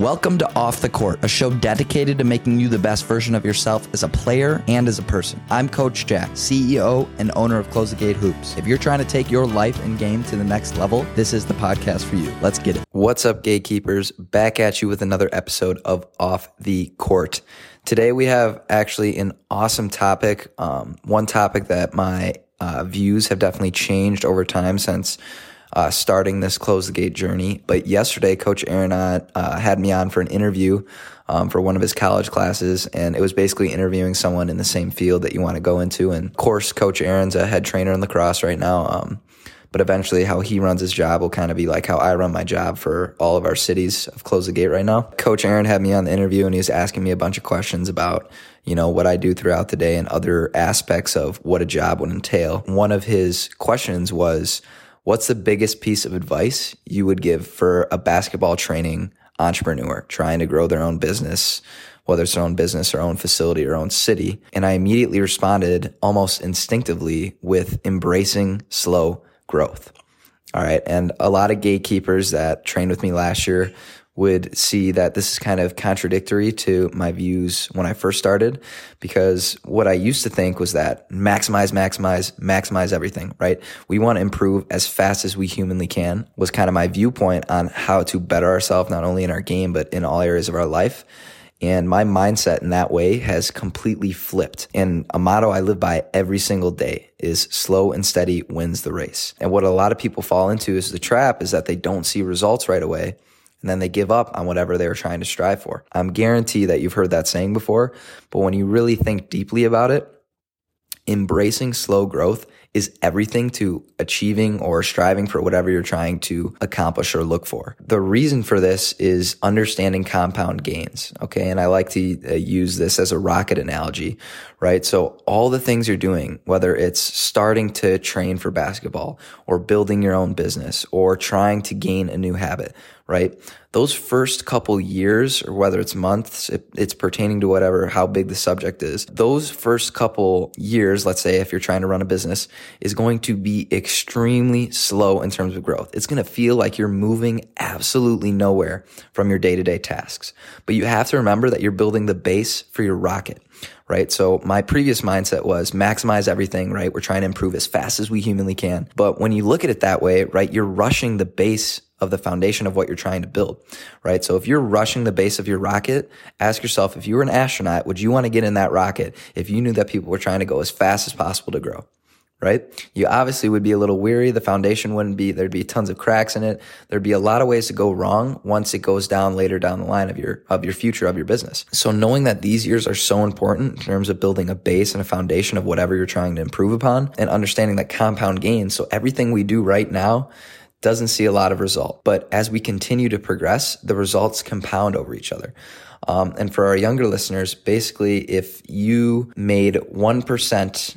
Welcome to Off the Court, a show dedicated to making you the best version of yourself as a player and as a person. I'm Coach Jack, CEO and owner of Close the Gate Hoops. If you're trying to take your life and game to the next level, this is the podcast for you. Let's get it. What's up, gatekeepers? Back at you with another episode of Off the Court. Today we have actually an awesome topic. Um, one topic that my uh, views have definitely changed over time since uh, starting this close the gate journey. But yesterday, Coach Aaron uh, had me on for an interview um, for one of his college classes, and it was basically interviewing someone in the same field that you want to go into. And of course, Coach Aaron's a head trainer in La Crosse right now. Um, but eventually, how he runs his job will kind of be like how I run my job for all of our cities of Close the Gate right now. Coach Aaron had me on the interview, and he was asking me a bunch of questions about you know, what I do throughout the day and other aspects of what a job would entail. One of his questions was, what's the biggest piece of advice you would give for a basketball training entrepreneur trying to grow their own business, whether it's their own business or own facility or own city? And I immediately responded almost instinctively with embracing slow growth. All right. And a lot of gatekeepers that trained with me last year would see that this is kind of contradictory to my views when I first started because what I used to think was that maximize, maximize, maximize everything, right? We want to improve as fast as we humanly can was kind of my viewpoint on how to better ourselves, not only in our game, but in all areas of our life. And my mindset in that way has completely flipped. And a motto I live by every single day is slow and steady wins the race. And what a lot of people fall into is the trap is that they don't see results right away and then they give up on whatever they were trying to strive for. I'm guarantee that you've heard that saying before, but when you really think deeply about it, embracing slow growth is everything to achieving or striving for whatever you're trying to accomplish or look for. The reason for this is understanding compound gains. Okay. And I like to uh, use this as a rocket analogy, right? So all the things you're doing, whether it's starting to train for basketball or building your own business or trying to gain a new habit, right? Those first couple years, or whether it's months, it, it's pertaining to whatever, how big the subject is. Those first couple years, let's say if you're trying to run a business, is going to be extremely slow in terms of growth. It's going to feel like you're moving absolutely nowhere from your day to day tasks. But you have to remember that you're building the base for your rocket right? So my previous mindset was maximize everything, right? We're trying to improve as fast as we humanly can. But when you look at it that way, right, you're rushing the base of the foundation of what you're trying to build, right? So if you're rushing the base of your rocket, ask yourself, if you were an astronaut, would you want to get in that rocket if you knew that people were trying to go as fast as possible to grow? right? You obviously would be a little weary. The foundation wouldn't be, there'd be tons of cracks in it. There'd be a lot of ways to go wrong once it goes down later down the line of your, of your future of your business. So knowing that these years are so important in terms of building a base and a foundation of whatever you're trying to improve upon and understanding that compound gains. So everything we do right now doesn't see a lot of result. But as we continue to progress, the results compound over each other. Um, and for our younger listeners, basically, if you made 1%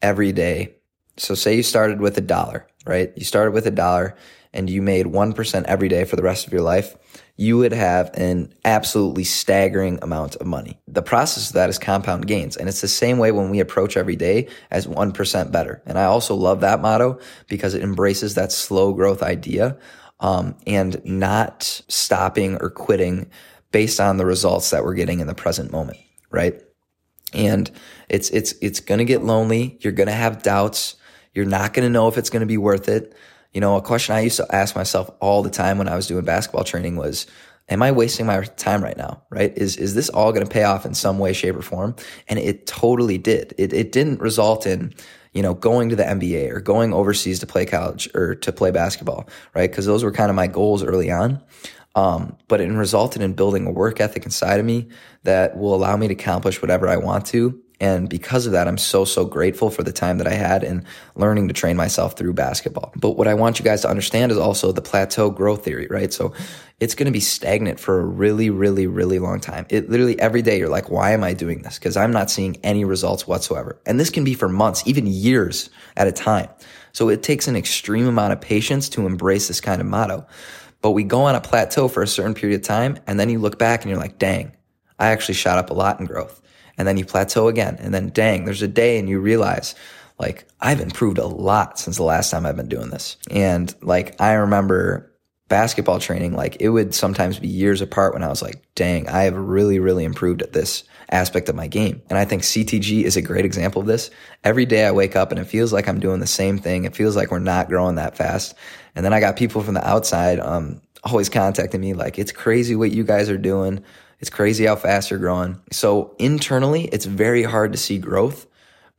every day, so say you started with a dollar, right? You started with a dollar and you made 1% every day for the rest of your life, you would have an absolutely staggering amount of money. The process of that is compound gains. And it's the same way when we approach every day as 1% better. And I also love that motto because it embraces that slow growth idea, um, and not stopping or quitting based on the results that we're getting in the present moment, right? And it's, it's, it's going to get lonely. You're going to have doubts. You're not going to know if it's going to be worth it. You know, a question I used to ask myself all the time when I was doing basketball training was, am I wasting my time right now? Right? Is, is this all going to pay off in some way, shape or form? And it totally did. It, it didn't result in, you know, going to the NBA or going overseas to play college or to play basketball, right? Cause those were kind of my goals early on. Um, but it resulted in building a work ethic inside of me that will allow me to accomplish whatever I want to and because of that, I'm so, so grateful for the time that I had in learning to train myself through basketball. But what I want you guys to understand is also the plateau growth theory, right? So it's going to be stagnant for a really, really, really long time. It literally every day you're like, why am I doing this? Because I'm not seeing any results whatsoever. And this can be for months, even years at a time. So it takes an extreme amount of patience to embrace this kind of motto. But we go on a plateau for a certain period of time, and then you look back and you're like, dang, I actually shot up a lot in growth and then you plateau again. And then dang, there's a day and you realize like I've improved a lot since the last time I've been doing this. And like I remember basketball training, like it would sometimes be years apart when I was like, dang, I have really, really improved at this aspect of my game. And I think CTG is a great example of this. Every day I wake up and it feels like I'm doing the same thing. It feels like we're not growing that fast. And then I got people from the outside, um, always contacting me like, it's crazy what you guys are doing. It's crazy how fast you're growing. So internally, it's very hard to see growth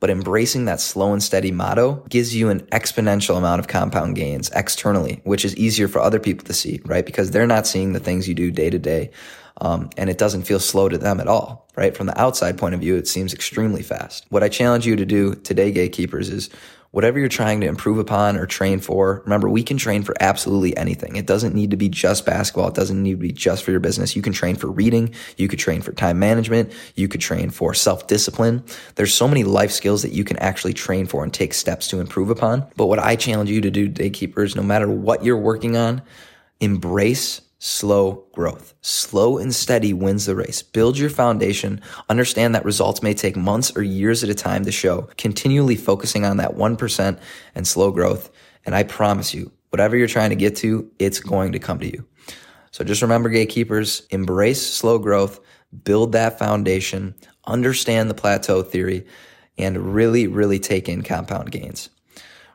but embracing that slow and steady motto gives you an exponential amount of compound gains externally, which is easier for other people to see, right? Because they're not seeing the things you do day to day. Um, and it doesn't feel slow to them at all, right? From the outside point of view, it seems extremely fast. What I challenge you to do today, gatekeepers, is whatever you're trying to improve upon or train for, remember, we can train for absolutely anything. It doesn't need to be just basketball. It doesn't need to be just for your business. You can train for reading. You could train for time management. You could train for self discipline. There's so many life skills that you can actually train for and take steps to improve upon. But what I challenge you to do, gatekeepers, no matter what you're working on, embrace slow growth. Slow and steady wins the race. Build your foundation. Understand that results may take months or years at a time to show. Continually focusing on that 1% and slow growth. And I promise you, whatever you're trying to get to, it's going to come to you. So just remember, gatekeepers, embrace slow growth, build that foundation, understand the plateau theory, and really, really take in compound gains.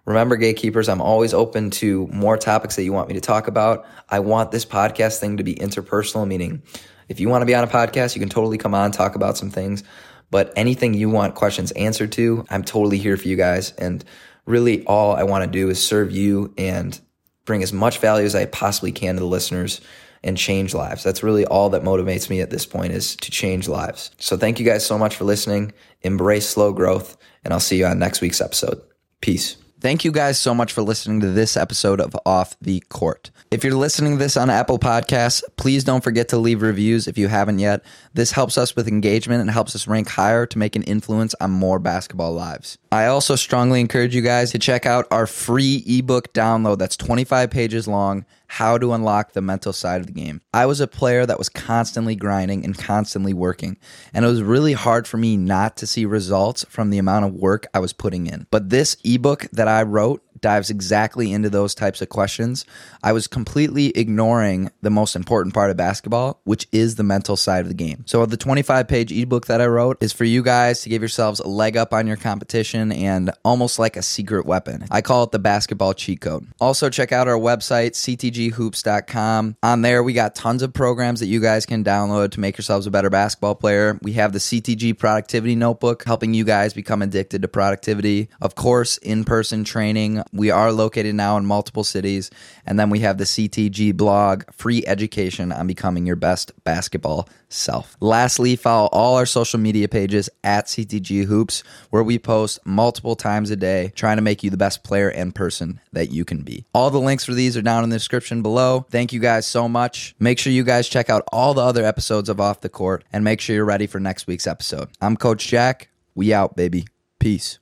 Remember, gatekeepers, I'm always open to more topics that you want me to talk about. I want this podcast thing to be interpersonal, meaning if you want to be on a podcast, you can totally come on, talk about some things. But anything you want questions answered to, I'm totally here for you guys. And really, all I want to do is serve you and bring as much value as I possibly can to the listeners and change lives. That's really all that motivates me at this point is to change lives. So thank you guys so much for listening. Embrace slow growth, and I'll see you on next week's episode. Peace. Thank you guys so much for listening to this episode of Off the Court. If you're listening to this on Apple Podcasts, please don't forget to leave reviews if you haven't yet. This helps us with engagement and helps us rank higher to make an influence on more basketball lives. I also strongly encourage you guys to check out our free ebook download that's 25 pages long how to unlock the mental side of the game. I was a player that was constantly grinding and constantly working, and it was really hard for me not to see results from the amount of work I was putting in. But this ebook that I wrote dives exactly into those types of questions. I was completely ignoring the most important part of basketball, which is the mental side of the game. So, the 25 page ebook that I wrote is for you guys to give yourselves a leg up on your competition and almost like a secret weapon. I call it the basketball cheat code. Also, check out our website, ctghoops.com. On there, we got tons of programs that you guys can download to make yourselves a better basketball player. We have the CTG Productivity Notebook, helping you guys become addicted to productivity. Of course, in person training we are located now in multiple cities. And then we have the CTG blog, free education on becoming your best basketball self. Lastly, follow all our social media pages at CTG Hoops, where we post multiple times a day, trying to make you the best player and person that you can be. All the links for these are down in the description below. Thank you guys so much. Make sure you guys check out all the other episodes of Off the Court and make sure you're ready for next week's episode. I'm Coach Jack. We out, baby. Peace.